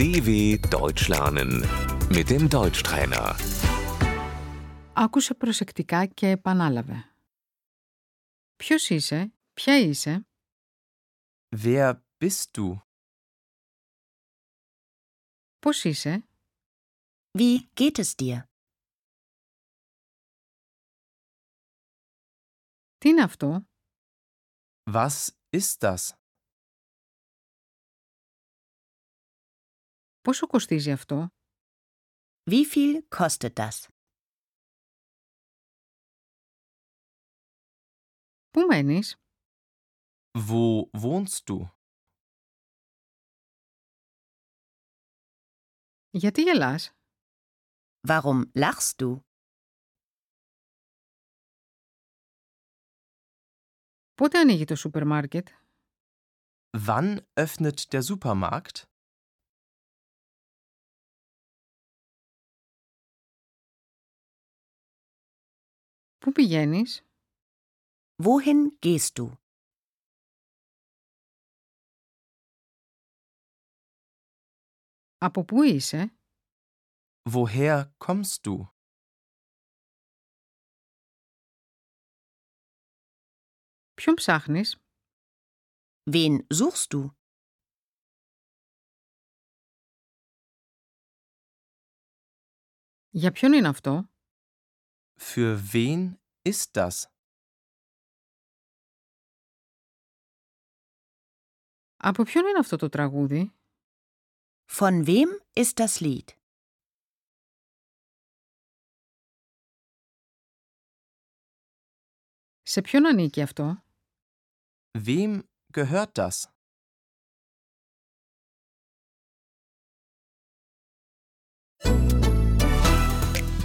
DW Deutsch lernen mit dem Deutschtrainer. Άκουσε προσεκτικά και επανάλαβε. Ποιος είσαι, ποια είσαι, Wer bist du? πώς είσαι, Wie geht es dir? τι είναι αυτό, Was ist das? πόσο κοστίζει αυτό, Wie viel kostet das? πού μένεις, Wo wohnst du? γιατί γελάς, Warum lachst du? πότε ανοίγει το σούπερ μάρκετ, Wann öffnet der Supermarkt? Πού πηγαίνεις, Wohin gehst du? από πού είσαι, Woher kommst du? ποιον ψάχνεις, Wen suchst du? για ποιον είναι αυτό, Für wen ist das? από ποιον είναι αυτό το τραγούδι, Von wem ist das Lied? σε ποιον ανήκει αυτό, Wem gehört das?